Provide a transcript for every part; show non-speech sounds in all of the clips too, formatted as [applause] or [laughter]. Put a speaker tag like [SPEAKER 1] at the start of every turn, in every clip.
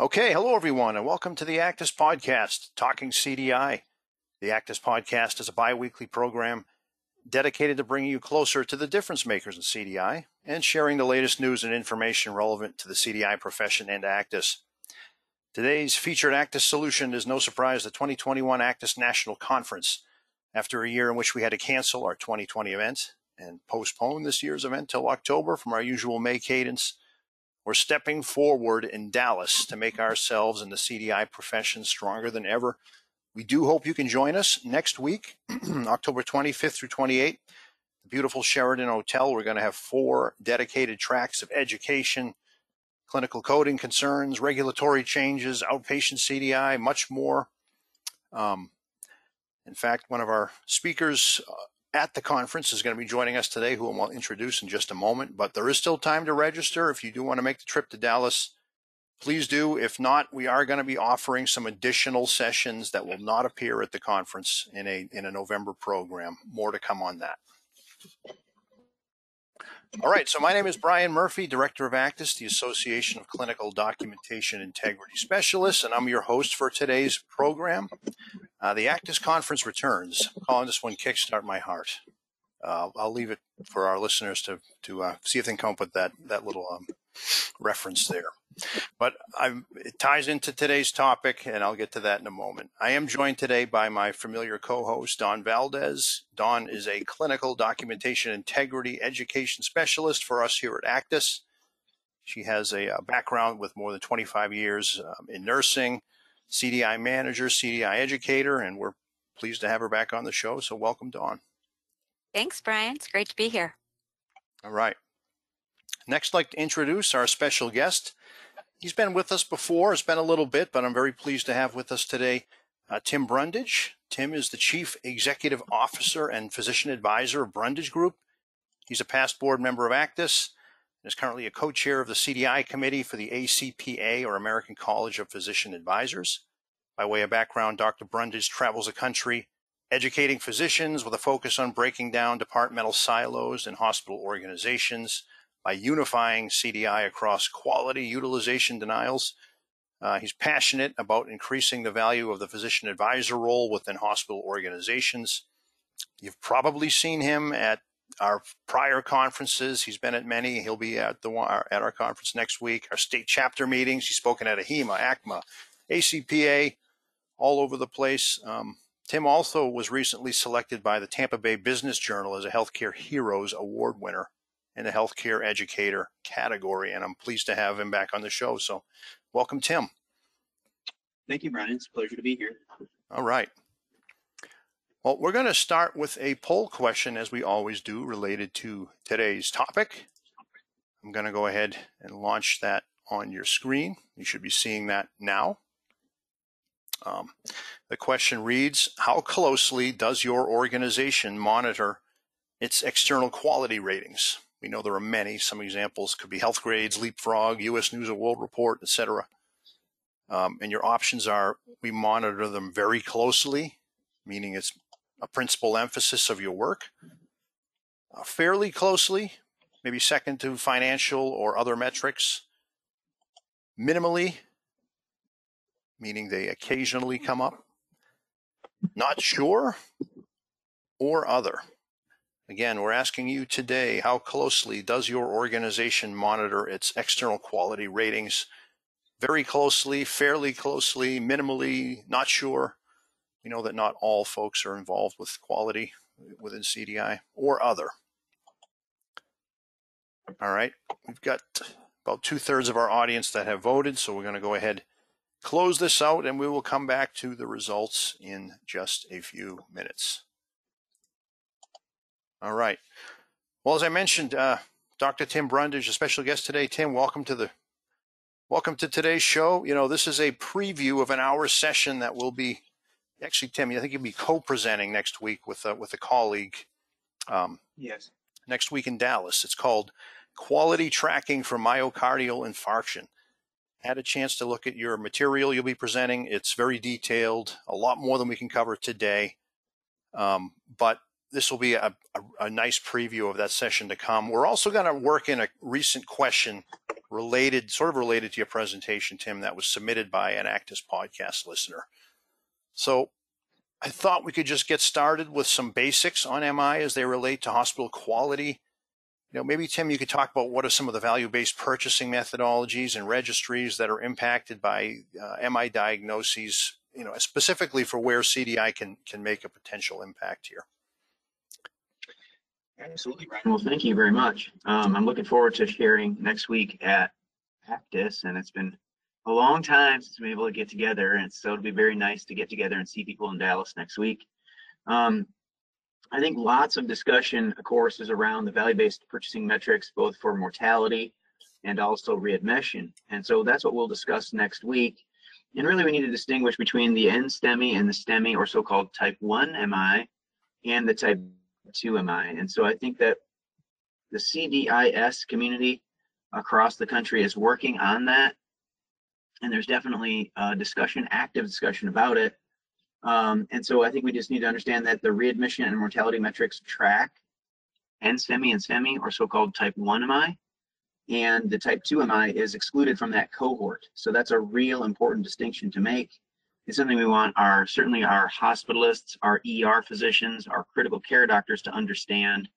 [SPEAKER 1] Okay, hello everyone, and welcome to the ACDIS Podcast, Talking CDI. The ACDIS Podcast is a bi weekly program dedicated to bringing you closer to the difference makers in CDI and sharing the latest news and information relevant to the CDI profession and ACDIS. Today's featured ACDIS solution is no surprise the 2021 ACDIS National Conference. After a year in which we had to cancel our 2020 event and postpone this year's event till October from our usual May cadence, we're stepping forward in Dallas to make ourselves and the CDI profession stronger than ever. We do hope you can join us next week, [clears throat] October 25th through 28th. The beautiful Sheraton Hotel. We're going to have four dedicated tracks of education, clinical coding concerns, regulatory changes, outpatient CDI, much more. Um, in fact, one of our speakers uh, at the conference is going to be joining us today, who I'll introduce in just a moment. But there is still time to register if you do want to make the trip to Dallas. Please do. If not, we are going to be offering some additional sessions that will not appear at the conference in a in a November program. More to come on that. All right, so my name is Brian Murphy, Director of ACDIS, the Association of Clinical Documentation Integrity Specialists, and I'm your host for today's program. Uh, the ACDIS conference returns. I'm calling this one Kickstart My Heart. Uh, I'll leave it for our listeners to to uh, see if they can come up with that that little um, reference there. But I'm, it ties into today's topic, and I'll get to that in a moment. I am joined today by my familiar co-host, Dawn Valdez. Dawn is a clinical documentation integrity education specialist for us here at ACDIS. She has a, a uh, background with more than 25 years um, in nursing, CDI manager, CDI educator, and we're pleased to have her back on the show. So welcome, Dawn.
[SPEAKER 2] Thanks, Brian. It's great to be here.
[SPEAKER 1] All right. Next, I'd like to introduce our special guest. He's been with us before. It's been a little bit, but I'm very pleased to have with us today uh, Tim Brundage. Tim is the Chief Executive Officer and Physician Advisor of Brundage Group. He's a past board member of ACDIS and is currently a co-chair of the CDI committee for the ACPA, or American College of Physician Advisors. By way of background, Dr. Brundage travels the country educating physicians with a focus on breaking down departmental silos in hospital organizations, by unifying CDI across quality utilization denials. Uh, he's passionate about increasing the value of the physician advisor role within hospital organizations. You've probably seen him at our prior conferences. He's been at many. He'll be at the at our conference next week. Our state chapter meetings. He's spoken at AHIMA, ACMA, ACPA, all over the place. Um, Tim also was recently selected by the Tampa Bay Business Journal as a Healthcare Heroes Award winner in the healthcare educator category. And I'm pleased to have him back on the show. So, welcome, Tim.
[SPEAKER 3] Thank you, Brian. It's a pleasure to be here.
[SPEAKER 1] All right. Well, we're going to start with a poll question, as we always do, related to today's topic. I'm going to go ahead and launch that on your screen. You should be seeing that now. Um, the question reads How closely does your organization monitor its external quality ratings? We know there are many. Some examples could be Health Grades, Leapfrog, U.S. News and World Report, etc. Um, and your options are we monitor them very closely, meaning it's a principal emphasis of your work, uh, fairly closely, maybe second to financial or other metrics, minimally, meaning they occasionally come up, not sure, or other. Again, we're asking you today how closely does your organization monitor its external quality ratings? Very closely, fairly closely, minimally, not sure. We know that not all folks are involved with quality within CDI or other. All right, we've got about two thirds of our audience that have voted, so we're going to go ahead, close this out, and we will come back to the results in just a few minutes. All right. Well, as I mentioned, uh, Dr. Tim Brundage, a special guest today. Tim, welcome to the welcome to today's show. You know, this is a preview of an hour session that will be actually, Tim. I think you'll be co-presenting next week with uh, with a colleague.
[SPEAKER 3] Um, yes.
[SPEAKER 1] Next week in Dallas. It's called Quality Tracking for Myocardial Infarction. Had a chance to look at your material you'll be presenting. It's very detailed, a lot more than we can cover today. Um, but this will be a, a, a, nice preview of that session to come. We're also going to work in a recent question related, sort of related to your presentation, Tim, that was submitted by an ACDIS podcast listener. So I thought we could just get started with some basics on MI as they relate to hospital quality. You know, maybe Tim, you could talk about what are some of the value-based purchasing methodologies and registries that are impacted by uh, MI diagnoses. You know, specifically for where CDI can can make a potential impact here.
[SPEAKER 3] Absolutely, Brian. Well, thank you very much. Um, I'm looking forward to sharing next week at ACDIS, and it's been a long time since we've been able to get together, and so it'll be very nice to get together and see people in Dallas next week. Um, I think lots of discussion, of course, is around the value-based purchasing metrics, both for mortality and also readmission. And so that's what we'll discuss next week. And really, we need to distinguish between the NSTEMI and the STEMI, or so-called Type 1 MI, and the Type 2 MI. And so I think that the CDIS community across the country is working on that and there's definitely uh, discussion, active discussion about it. Um, and so I think we just need to understand that the readmission and mortality metrics track NSTEMI and STEMI, or so-called type 1 MI, and the type 2 MI is excluded from that cohort. So that's a real important distinction to make. It's something we want our certainly our hospitalists, our ER physicians, our critical care doctors to understand.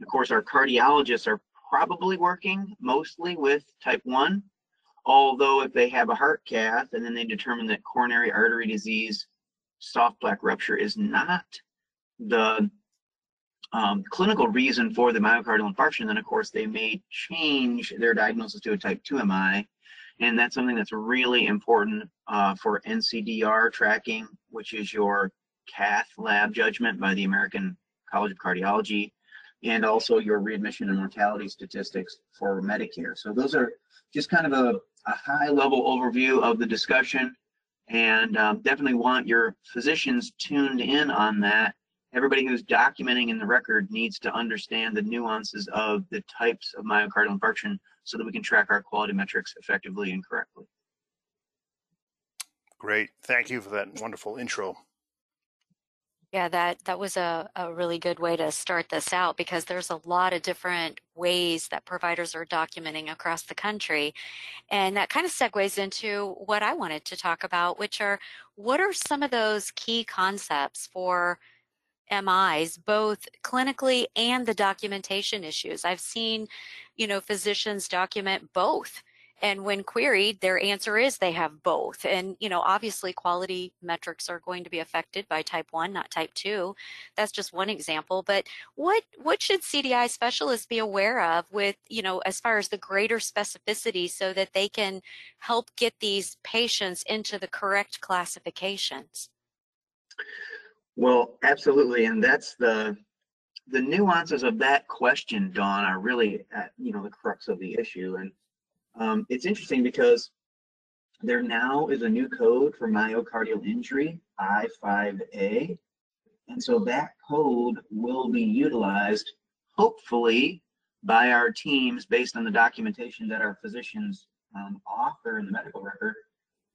[SPEAKER 3] Of course, our cardiologists are probably working mostly with type 1, Although if they have a heart cath and then they determine that coronary artery disease, soft plaque rupture is not the um, clinical reason for the myocardial infarction, then of course they may change their diagnosis to a type 2 MI. And that's something that's really important uh, for NCDR tracking, which is your cath lab judgment by the American College of Cardiology, and also your readmission and mortality statistics for Medicare. So those are just kind of a a high level overview of the discussion and um, definitely want your physicians tuned in on that. Everybody who's documenting in the record needs to understand the nuances of the types of myocardial infarction so that we can track our quality metrics effectively and correctly.
[SPEAKER 1] Great. Thank you for that wonderful intro.
[SPEAKER 2] Yeah, that that was a, a really good way to start this out because there's a lot of different ways that providers are documenting across the country. And that kind of segues into what I wanted to talk about, which are what are some of those key concepts for MIs, both clinically and the documentation issues. I've seen, you know, physicians document both and when queried, their answer is they have both. And, you know, obviously quality metrics are going to be affected by type one, not type two. That's just one example. But what, what should CDI specialists be aware of with, you know, as far as the greater specificity so that they can help get these patients into the correct classifications?
[SPEAKER 3] Well, absolutely. And that's the, the nuances of that question, Dawn, are really, at, you know, the crux of the issue. And um, it's interesting because there now is a new code for myocardial injury, I5A. And so that code will be utilized, hopefully, by our teams based on the documentation that our physicians um, author in the medical record.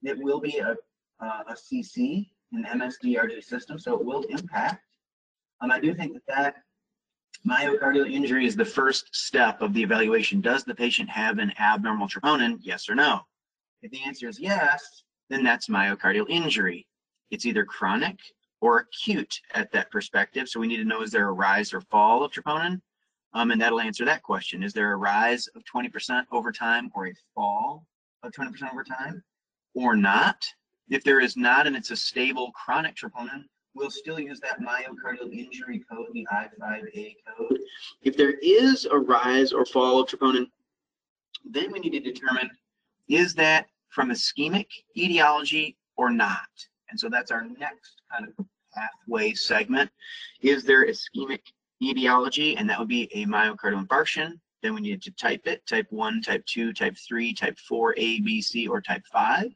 [SPEAKER 3] It will be a, a CC, an MSDRG system, so it will impact. Um, I do think that that Myocardial injury is the first step of the evaluation. Does the patient have an abnormal troponin? Yes or no? If the answer is yes, then that's myocardial injury. It's either chronic or acute at that perspective. So we need to know is there a rise or fall of troponin? Um, and that'll answer that question. Is there a rise of 20% over time or a fall of 20% over time or not? If there is not and it's a stable chronic troponin, we'll still use that myocardial injury code, the I5A code. If there is a rise or fall of troponin, then we need to determine is that from ischemic etiology or not? And so that's our next kind of pathway segment. Is there ischemic etiology? And that would be a myocardial infarction. Then we need to type it, type 1, type 2, type 3, type 4, A, B, C, or type 5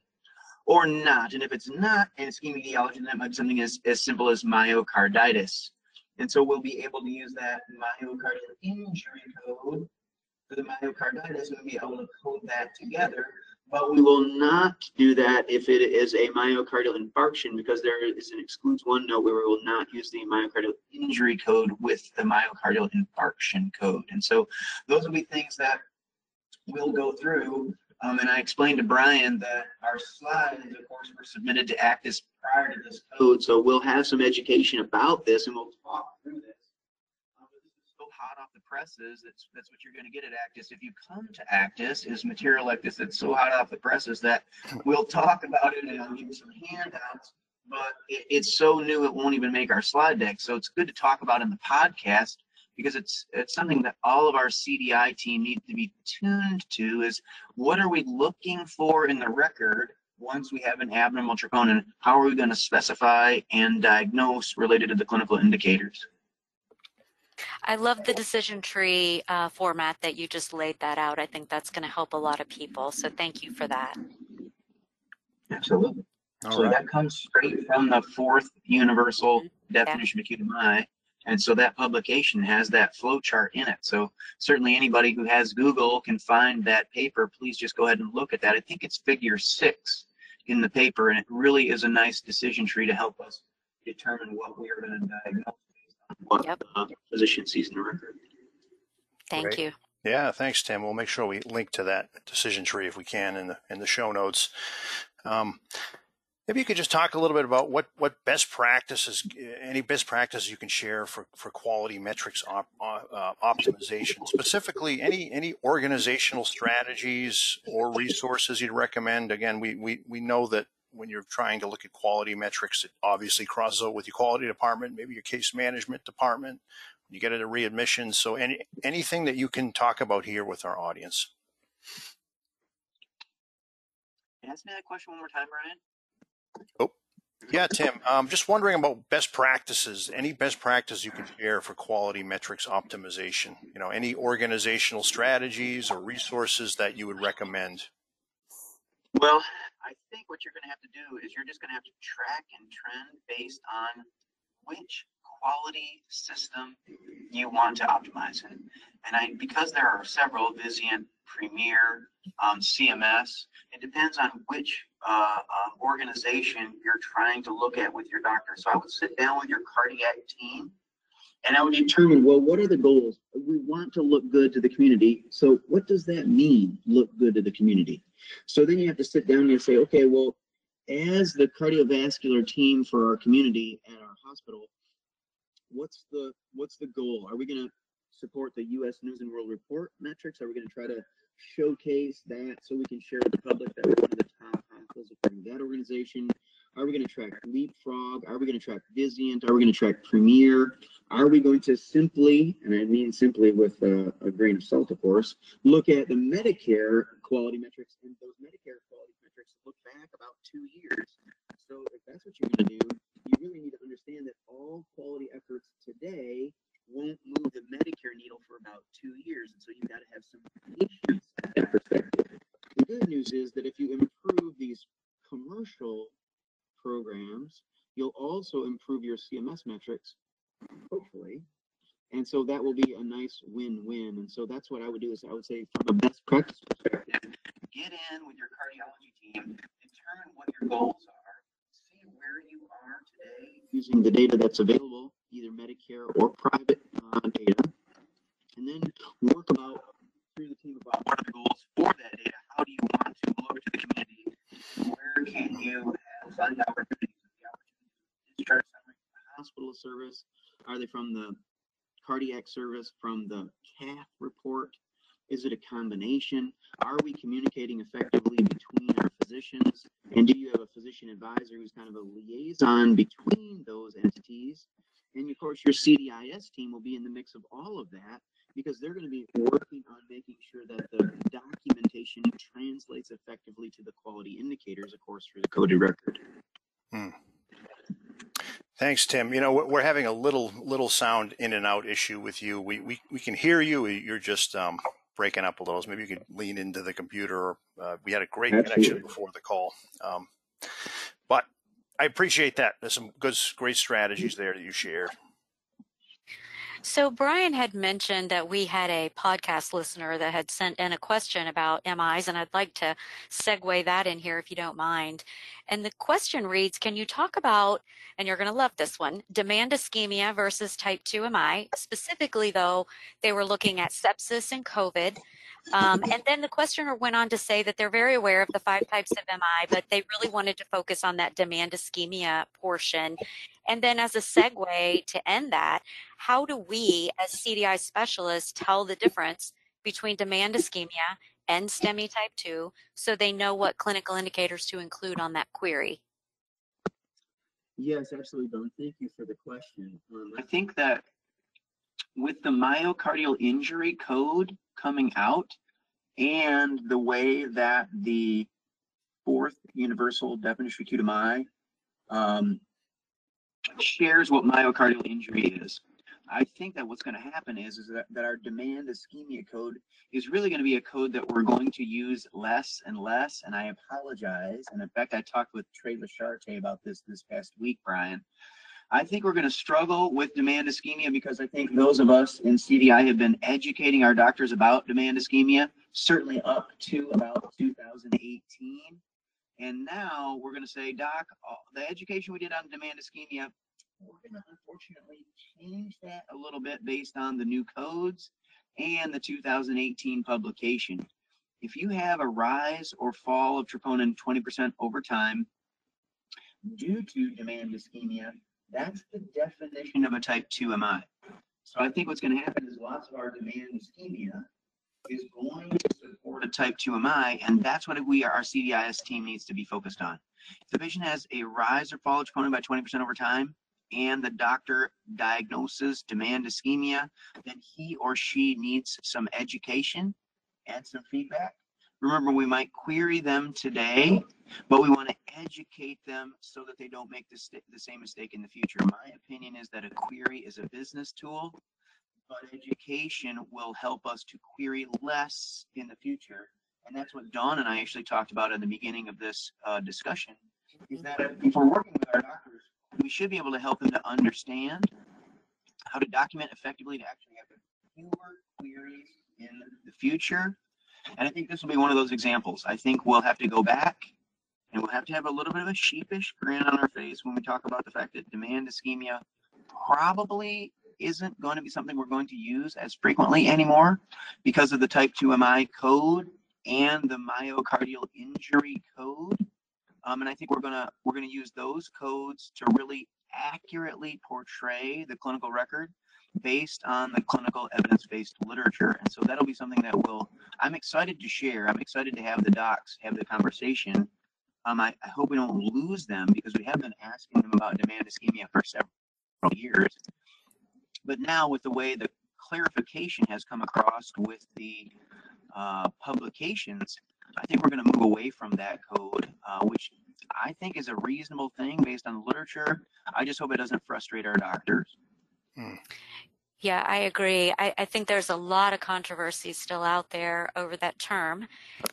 [SPEAKER 3] or not. And if it's not an ischemic etiology, then that might be something as, as simple as myocarditis. And so we'll be able to use that myocardial injury code for the myocarditis and we'll be able to code that together. But we will not do that if it is a myocardial infarction because there is an excludes one note where we will not use the myocardial injury code with the myocardial infarction code. And so those will be things that we'll go through. Um, and I explained to Brian that our slides, of course, were submitted to ACDIS prior to this code. So we'll have some education about this and we'll talk through this. Um, this is so hot off the presses. That's, that's what you're going to get at ACDIS. If you come to ACDIS, is material like this that's so hot off the presses that we'll talk about it and I'll give you some handouts. But it, it's so new it won't even make our slide deck. So it's good to talk about in the podcast because it's it's something that all of our CDI team needs to be tuned to is what are we looking for in the record once we have an abnormal troponin? How are we going to specify and diagnose related to the clinical indicators?
[SPEAKER 2] I love the decision tree uh, format that you just laid that out. I think that's going to help a lot of people. So thank you for that.
[SPEAKER 3] Absolutely.
[SPEAKER 1] All
[SPEAKER 3] so
[SPEAKER 1] right.
[SPEAKER 3] that comes straight from the fourth universal
[SPEAKER 2] Mm-hmm. Yeah.
[SPEAKER 3] definition of acute MI. And so that publication has that flow chart in it. So certainly anybody who has Google can find that paper. Please just go ahead and look at that. I think it's figure six in the paper, and it really is a nice decision tree to help us determine what we are going to diagnose based on what
[SPEAKER 2] Yep.
[SPEAKER 3] the physician sees in the record.
[SPEAKER 2] Thank
[SPEAKER 1] Great.
[SPEAKER 2] you.
[SPEAKER 1] Yeah, thanks, Tim. We'll make sure we link to that decision tree if we can in the in the show notes. Um, maybe you could just talk a little bit about what what best practices, any best practices you can share for for quality metrics op, uh, optimization. Specifically, any any organizational strategies or resources you'd recommend. Again, we we we know that when you're trying to look at quality metrics, it obviously crosses over with your quality department, maybe your case management department you get into readmissions. So any anything that you can talk about here with our audience.
[SPEAKER 3] Ask me that question one more time, Brian.
[SPEAKER 1] Yeah, Tim, I'm just wondering about best practices. Any best practice you can share for quality metrics optimization? You know, any organizational strategies or resources that you would recommend?
[SPEAKER 3] Well, I think what you're going to have to do is you're just going to have to track and trend based on which quality system you want to optimize in. And I, because there are several, Vizient, Premier, um, CMS, it depends on which uh, uh, organization you're trying to look at with your doctor. So I would sit down with your cardiac team and I would determine, well, what are the goals? We want to look good to the community. So what does that mean, look good to the community? So then you have to sit down and say, okay, well, as the cardiovascular team for our community at our hospital, what's the what's the goal? Are we going to support the U.S. News and World Report metrics? Are we going to try to showcase that so we can share with the public that we're one of the top hospitals according to that organization? Are we going to track Leapfrog? Are we going to track Vizient? Are we going to track Premier? Are we going to simply, and I mean simply with uh, a grain of salt, of course, look at the Medicare quality metrics and those Medicare quality metrics look back about two years. So if that's what you're going to do, you really need to understand that all quality efforts today won't move the Medicare needle for about two years. And so you've got to have some patience perspective. The good news is that if you improve these commercial programs, you'll also improve your CMS metrics, hopefully. And so that will be a nice win-win. And so that's what I would do is I would say from a best practice perspective, get in with your cardiology team, determine what your goals are, see where you are today using the data that's available, either Medicare or private uh, data, and then work about through the team about what are the goals for that data. How do you want to look to the community? Where can you fund opportunities? The opportunities discharge summary hospital service? Are they from the cardiac service, from the cath report? Is it a combination? Are we communicating effectively between our physicians? And do you have a physician advisor who's kind of a liaison between those entities? And of course, your CDIS team will be in the mix of all of that because they're going to be working on making sure that the documentation translates effectively to the quality indicators, of course, for the coded record.
[SPEAKER 1] Thanks, Tim. You know, we're having a little little sound in and out issue with you. We we, we can hear you. You're just um, breaking up a little. So maybe you could lean into the computer. Uh, we had a great connection before the call, um, but I appreciate that. There's some good, great strategies there that you shared.
[SPEAKER 2] So Brian had mentioned that we had a podcast listener that had sent in a question about MIs, and I'd like to segue that in here if you don't mind. And the question reads, can you talk about, and you're going to love this one, demand ischemia versus type 2 MI? Specifically, though, they were looking at sepsis and COVID. Um, and then the questioner went on to say that they're very aware of the five types of MI, but they really wanted to focus on that demand ischemia portion. And then, as a segue to end that, how do we, as CDI specialists, tell the difference between demand ischemia and STEMI type 2 so they know what clinical indicators to include on that query?
[SPEAKER 3] Yes, absolutely, Dawn. Thank you for the question. Um, I think that with the myocardial injury code coming out and the way that the fourth universal definition of QMI um, shares what myocardial injury is. I think that what's going to happen is, is that, that our demand ischemia code is really going to be a code that we're going to use less and less. And I apologize. And in fact, I talked with Trey La Charité about this this past week, Brian. I think we're going to struggle with demand ischemia because I think those of us in CDI have been educating our doctors about demand ischemia, certainly up to about 2018. And now we're going to say, Doc, uh, the education we did on demand ischemia, we're going to unfortunately change that a little bit based on the new codes and the 2018 publication. If you have a rise or fall of troponin 20% over time due to demand ischemia, that's the definition of a type 2 MI. So I think what's going to happen is lots of our demand ischemia is going to support a type 2 MI, and that's what we, our CDIS team needs to be focused on. If the patient has a rise or fall of troponin by 20% over time, and the doctor diagnoses demand ischemia, then he or she needs some education and some feedback. Remember, we might query them today, but we want to educate them so that they don't make the, the same mistake in the future. My opinion is that a query is a business tool, but education will help us to query less in the future. And that's what Dawn and I actually talked about at the beginning of this uh, discussion, is that if we're working with our doctors, we should be able to help them to understand how to document effectively to actually have fewer queries in the future. And I think this will be one of those examples. I think we'll have to go back and we'll have to have a little bit of a sheepish grin on our face when we talk about the fact that demand ischemia probably isn't going to be something we're going to use as frequently anymore because of the type 2 MI code and the myocardial injury code. Um, and I think we're gonna we're gonna use those codes to really accurately portray the clinical record based on the clinical evidence-based literature. And so that'll be something that will I'm excited to share. I'm excited to have the docs have the conversation. Um, I, I hope we don't lose them because we have been asking them about demand ischemia for several years. But now with the way the clarification has come across with the uh, publications, I think we're going to move away from that code, uh, which I think is a reasonable thing based on the literature. I just hope it doesn't frustrate our doctors.
[SPEAKER 2] Hmm. Yeah, I agree. I, I, think there's a lot of controversy still out there over that term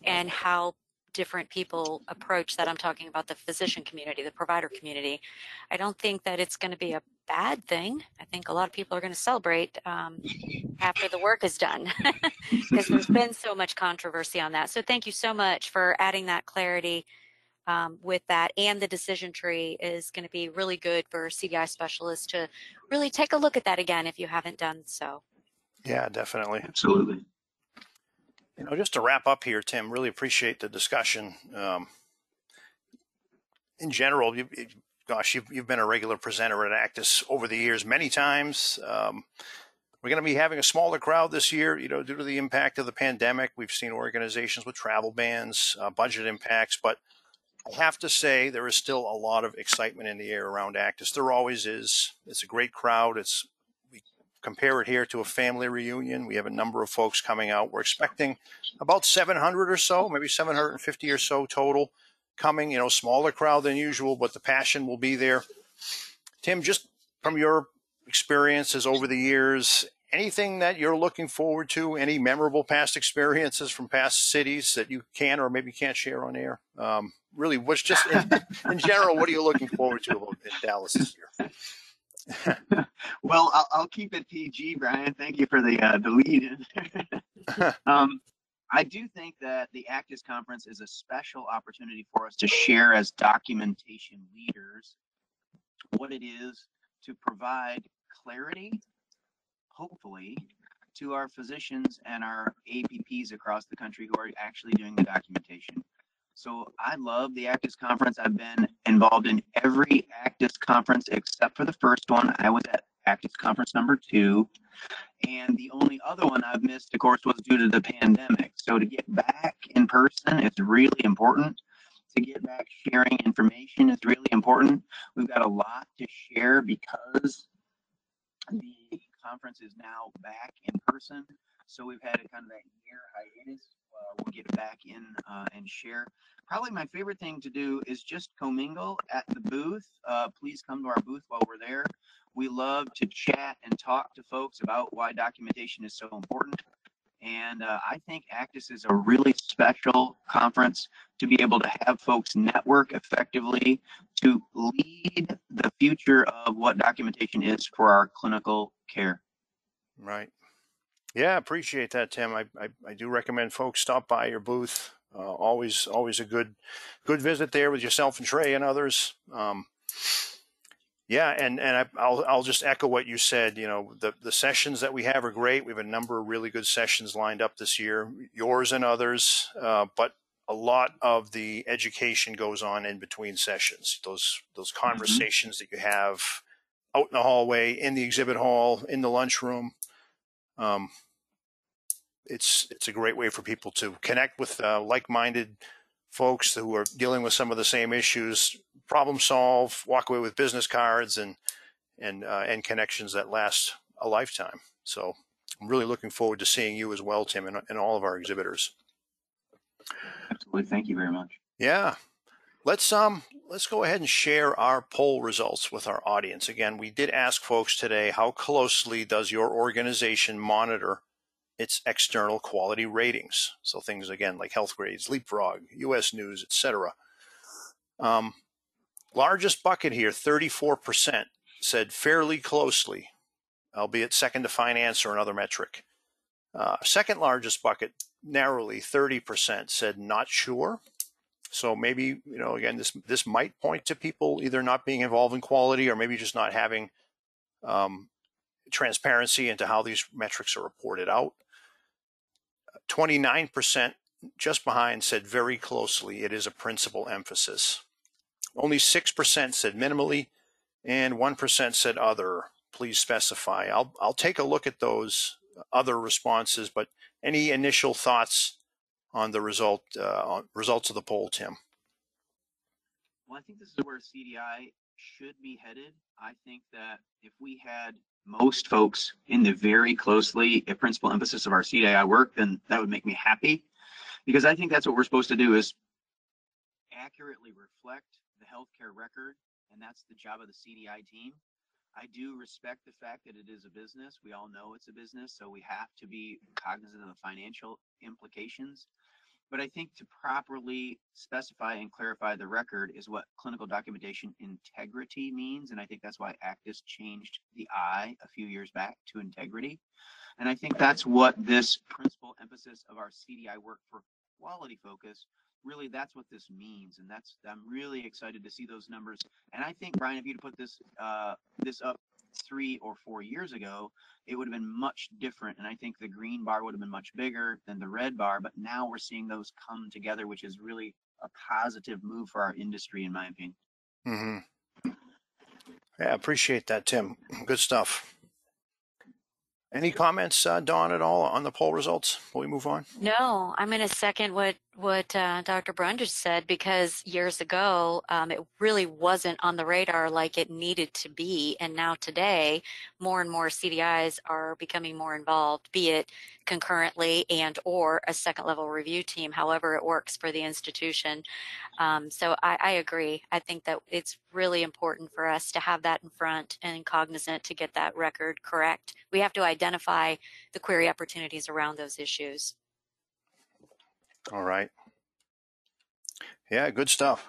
[SPEAKER 2] and how different people approach that. I'm talking about the physician community, the provider community. I don't think that it's going to be a bad thing. I think a lot of people are going to celebrate um, after the work is done [laughs] because there's been so much controversy on that. So thank you so much for adding that clarity um, with that. And the decision tree is going to be really good for CDI specialists to really take a look at that again if you haven't done so.
[SPEAKER 1] Yeah, definitely.
[SPEAKER 3] Absolutely.
[SPEAKER 1] You know, just to wrap up here, Tim, really appreciate the discussion. Um, in general, you, gosh, you've, you've been a regular presenter at ACDIS over the years many times. Um, we're going to be having a smaller crowd this year, you know, due to the impact of the pandemic. We've seen organizations with travel bans, uh, budget impacts, but I have to say there is still a lot of excitement in the air around ACDIS. There always is. It's a great crowd. It's we compare it here to a family reunion. We have a number of folks coming out. We're expecting about 700 or so, maybe 750 or so total coming, you know, smaller crowd than usual, but the passion will be there. Tim, just from your experiences over the years, anything that you're looking forward to, any memorable past experiences from past cities that you can or maybe can't share on air? Um, really, what's just in, in general, what are you looking forward to in Dallas this year? [laughs]
[SPEAKER 3] well, I'll, I'll, keep it PG, Brian. Thank you for the uh, the lead. [laughs] um, I do think that the ACDIS conference is a special opportunity for us to share as documentation leaders what it is to provide clarity, hopefully, to our physicians and our APPs across the country who are actually doing the documentation. So I love the ACDIS conference. I've been involved in every ACDIS conference except for the first one. I was at ACDIS conference number two. And the only other one I've missed, of course, was due to the pandemic. So to get back in person is really important. To get back sharing information is really important. We've got a lot to share because the conference is now back in person. So we've had a kind of that year hiatus. Uh, we'll get back in uh, and share. Probably my favorite thing to do is just commingle at the booth. Uh, please come to our booth while we're there. We love to chat and talk to folks about why documentation is so important. And uh, I think ACDIS is a really special conference to be able to have folks network effectively to lead the future of what documentation is for our clinical care.
[SPEAKER 1] Right. Yeah, appreciate that, Tim. I, I, I do recommend folks stop by your booth. Uh, always always a good good visit there with yourself and Trey and others. Um, yeah, and and I, will I'll just echo what you said. You know, the the sessions that we have are great. We have a number of really good sessions lined up this year, yours and others. Uh, but a lot of the education goes on in between sessions. Those those mm-hmm. conversations mm-hmm. that you have out in the hallway, in the exhibit hall, in the lunchroom. Um, it's it's a great way for people to connect with uh, like-minded folks who are dealing with some of the same issues, problem solve, walk away with business cards and and uh, and connections that last a lifetime. So I'm really looking forward to seeing you as well, Tim, and, and all of our exhibitors.
[SPEAKER 3] Absolutely, thank you very much.
[SPEAKER 1] Yeah, let's um let's go ahead and share our poll results with our audience. Again, we did ask folks today how closely does your organization monitor its external quality ratings. So things again like health grades, Leapfrog, U.S. News, etc. Um, largest bucket here, 34% said fairly closely, albeit second to finance or another metric. Uh, second largest bucket, narrowly 30% said not sure. So maybe you know again this this might point to people either not being involved in quality or maybe just not having um, transparency into how these metrics are reported out. 29% just behind said very closely it is a principal emphasis. Only 6% said minimally, and 1% said other. Please specify. I'll, I'll take a look at those other responses, but any initial thoughts on the result uh, results of the poll, Tim?
[SPEAKER 3] Well, I think this is where CDI should be headed. I think that if we had most folks in the very closely a principal emphasis of our CDI work, then that would make me happy because I think that's what we're supposed to do is accurately reflect the healthcare record, and that's the job of the CDI team. I do respect the fact that it is a business. We all know it's a business, so we have to be cognizant of the financial implications. But I think to properly specify and clarify the record is what clinical documentation integrity means. And I think that's why ACDIS changed the I a few years back to integrity. And I think that's what this principal emphasis of our CDI work for quality focus really that's what this means and that's i'm really excited to see those numbers and i think brian if you'd put this uh, this up three or four years ago, it would have been much different. And I think the green bar would have been much bigger than the red bar. But now we're seeing those come together, which is really a positive move for our industry, in my opinion.
[SPEAKER 1] Mm-hmm. Yeah, appreciate that, Tim. Good stuff. Any comments, uh, Dawn, at all on the poll results Will we move on?
[SPEAKER 2] No, I'm going to second what what uh, Dr. Brundage said because years ago um, it really wasn't on the radar like it needed to be, and now today more and more CDIs are becoming more involved, be it concurrently and or a second level review team, however it works for the institution. Um, so I, I agree. I think that it's really important for us to have that in front and cognizant to get that record correct. We have to identify the query opportunities around those issues.
[SPEAKER 1] All right. Yeah, good stuff.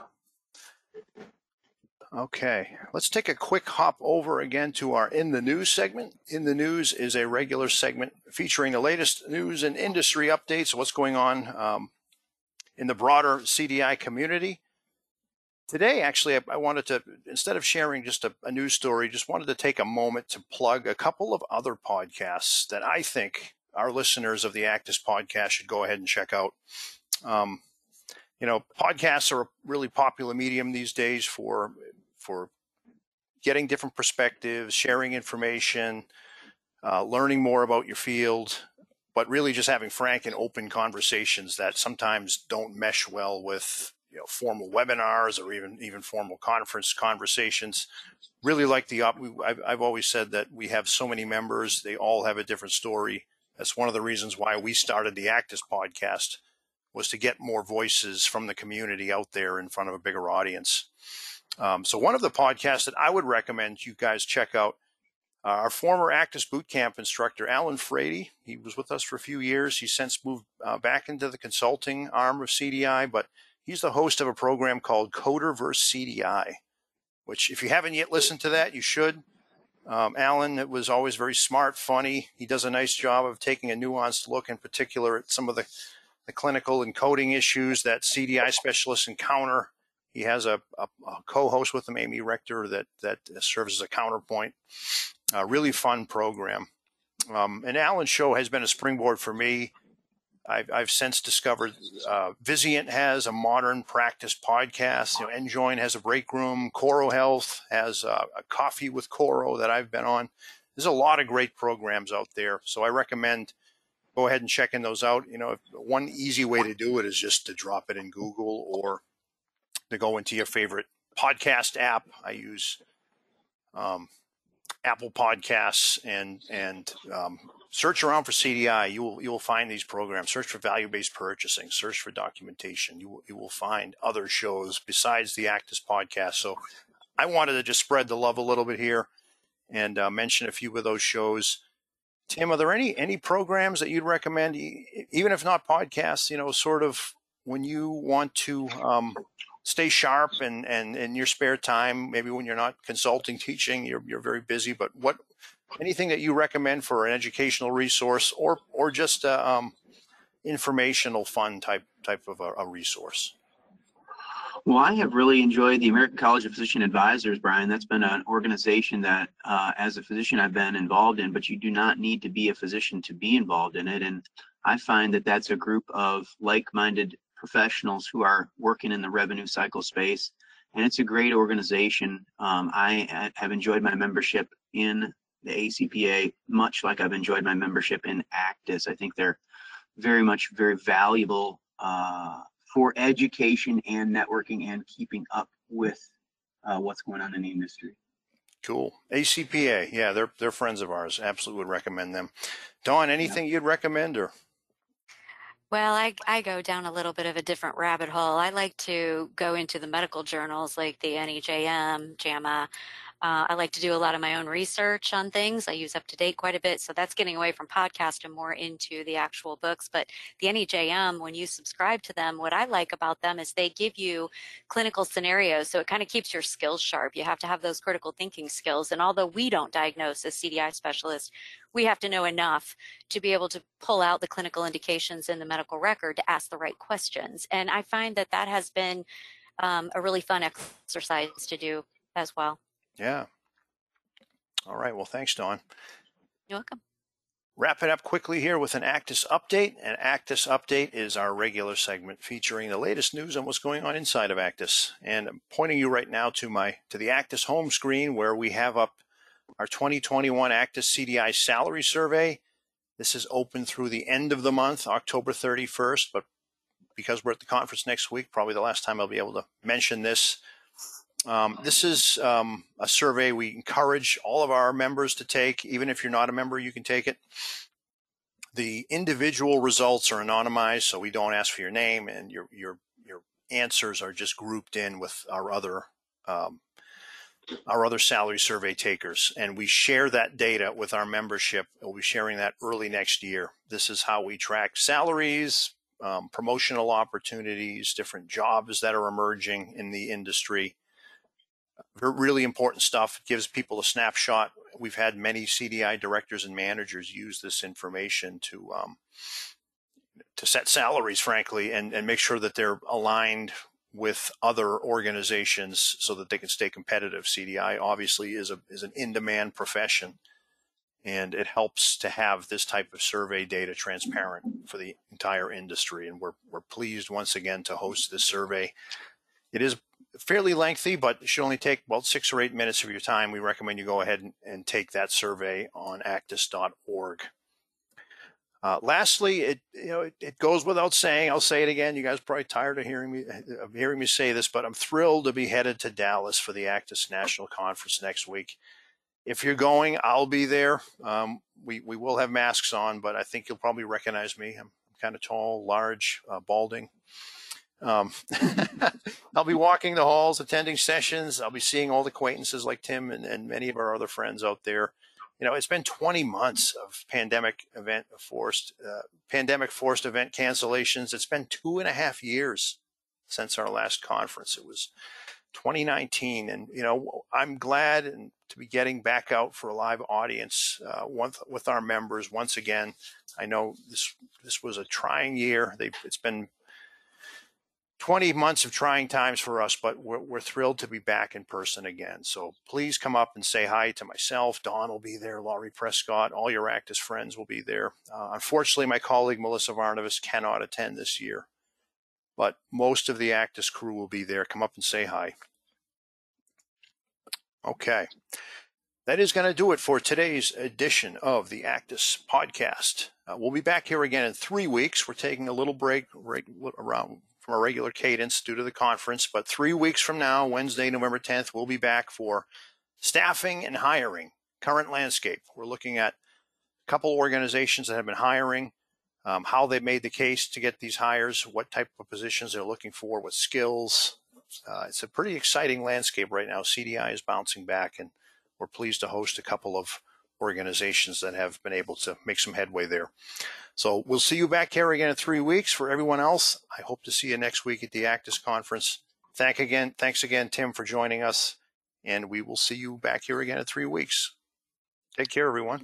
[SPEAKER 1] Okay, let's take a quick hop over again to our In the News segment. In the News is a regular segment featuring the latest news and industry updates, what's going on um, in the broader CDI community. Today, actually, I, I wanted to, instead of sharing just a, a news story, just wanted to take a moment to plug a couple of other podcasts that I think our listeners of the ACDIS podcast should go ahead and check out. Um, you know, podcasts are a really popular medium these days for for getting different perspectives, sharing information, uh, learning more about your field, but really just having frank and open conversations that sometimes don't mesh well with you know formal webinars or even even formal conference conversations. Really like the op. I've, I've always said that we have so many members; they all have a different story. That's one of the reasons why we started the ACDIS podcast was to get more voices from the community out there in front of a bigger audience. Um, so one of the podcasts that I would recommend you guys check out, uh, our former ACDIS Bootcamp instructor, Allen Frady, he was with us for a few years. He's since moved uh, back into the consulting arm of CDI, but he's the host of a program called Coder vs. CDI, which if you haven't yet listened to that, you should. Um, Allen was always very smart, funny. He does a nice job of taking a nuanced look in particular at some of the, the clinical and coding issues that CDI specialists encounter he has a, a, a co-host with him, Amy Rector, that that serves as a counterpoint. A really fun program. Um, and Allen's show has been a springboard for me. I've, I've since discovered uh, Vizient has a modern practice podcast. You know, Enjoin has a break room. CorroHealth has a, a coffee with Corro that I've been on. There's a lot of great programs out there, so I recommend go ahead and checking those out. You know, one easy way to do it is just to drop it in Google or to go into your favorite podcast app. I use um, Apple Podcasts and and um, search around for CDI. You will you will find these programs. Search for value based purchasing. Search for documentation. You will, you will find other shows besides the ACDIS podcast. So I wanted to just spread the love a little bit here and uh, mention a few of those shows. Tim, are there any any programs that you'd recommend, even if not podcasts? You know, sort of when you want to um, stay sharp and, and in your spare time, maybe when you're not consulting, [laughs] teaching, you're, you're very busy, but what, anything that you recommend for an educational resource or, or just a, um, informational fun type, type of a, a resource?
[SPEAKER 3] Well, I have really enjoyed the American College of Physician Advisors, Brian. That's been an organization that, uh, as a physician, I've been involved in, but you do not need to be a physician to be involved in it. And I find that that's a group of like minded professionals who are working in the revenue cycle space. And it's a great organization. Um, I have enjoyed my membership in the ACPA, much like I've enjoyed my membership in ACDIS. I think they're very much very valuable uh, for education and networking and keeping up with uh, what's going on in the industry.
[SPEAKER 1] Cool. ACPA, yeah, they're they're friends of ours. Absolutely would recommend them. Dawn, anything yeah. you'd recommend or?
[SPEAKER 2] Well, I, I go down a little bit of a different rabbit hole. I like to go into the medical journals like the NEJM, JAMA, uh, I like to do a lot of my own research on things. I use UpToDate quite a bit. So that's getting away from podcast and more into the actual books. But the NEJM, when you subscribe to them, what I like about them is they give you clinical scenarios. So it kind of keeps your skills sharp. You have to have those critical thinking skills. And although we don't diagnose as CDI specialists, we have to know enough to be able to pull out the clinical indications in the medical record to ask the right questions. And I find that that has been um, a really fun exercise to do as well.
[SPEAKER 1] Yeah. All right. Well, thanks, Dawn.
[SPEAKER 2] You're welcome.
[SPEAKER 1] Wrapping up quickly here with an ACDIS update. An ACDIS update is our regular segment featuring the latest news on what's going on inside of ACDIS. And I'm pointing you right now to my to the ACDIS home screen where we have up our 2021 ACDIS CDI salary survey. This is open through the end of the month, October 31st, but because we're at the conference next week, probably the last time I'll be able to mention this um, this is um, a survey we encourage all of our members to take. Even if you're not a member, you can take it. The individual results are anonymized, so we don't ask for your name, and your your your answers are just grouped in with our other um, our other salary survey takers, and we share that data with our membership. We'll be sharing that early next year. This is how we track salaries, um, promotional opportunities, different jobs that are emerging in the industry really important stuff. It gives people a snapshot. We've had many CDI directors and managers use this information to um, to set salaries, frankly, and, and make sure that they're aligned with other organizations so that they can stay competitive. CDI obviously is a is an in demand profession, and it helps to have this type of survey data transparent for the entire industry. And we're, we're pleased once again to host this survey. It is fairly lengthy, but it should only take about six or eight minutes of your time. We recommend you go ahead and, and take that survey on acdis.org. Uh, lastly, it you know it, it, goes without saying. I'll say it again. You guys are probably tired of hearing me of hearing me say this, but I'm thrilled to be headed to Dallas for the ACDIS National Conference next week. If you're going, I'll be there. Um, we we will have masks on, but I think you'll probably recognize me. I'm, I'm kind of tall, large, uh, balding. Um, [laughs] I'll be walking the halls, attending sessions. I'll be seeing all the acquaintances like Tim and, and many of our other friends out there you know, it's been 20 months of pandemic event forced, uh, pandemic forced event cancellations. It's been two and a half years since our last conference. It was 2019, and you know, I'm glad and to be getting back out for a live audience uh, with our members once again. I know this this was a trying year. They've, it's been 20 months of trying times for us, but we're, we're, thrilled to be back in person again. So please come up and say hi to myself. Dawn will be there, Laurie Prescott, all your ACDIS friends will be there. Uh, unfortunately, my colleague Melissa Varnavas cannot attend this year, but most of the ACDIS crew will be there. Come up and say hi. Okay. That is going to do it for today's edition of the ACDIS podcast. Uh, we'll be back here again in three weeks. We're taking a little break right around from our regular cadence due to the conference. But three weeks from now, Wednesday, November 10th, we'll be back for staffing and hiring, current landscape. We're looking at a couple organizations that have been hiring, um, how they made the case to get these hires, what type of positions they're looking for, what skills. Uh, it's a pretty exciting landscape right now. CDI is bouncing back, and we're pleased to host a couple of organizations that have been able to make some headway there. So we'll see you back here again in three weeks. For everyone else, I hope to see you next week at the ACDIS conference. Thank again, thanks again, Tim, for joining us, and we will see you back here again in three weeks. Take care, everyone.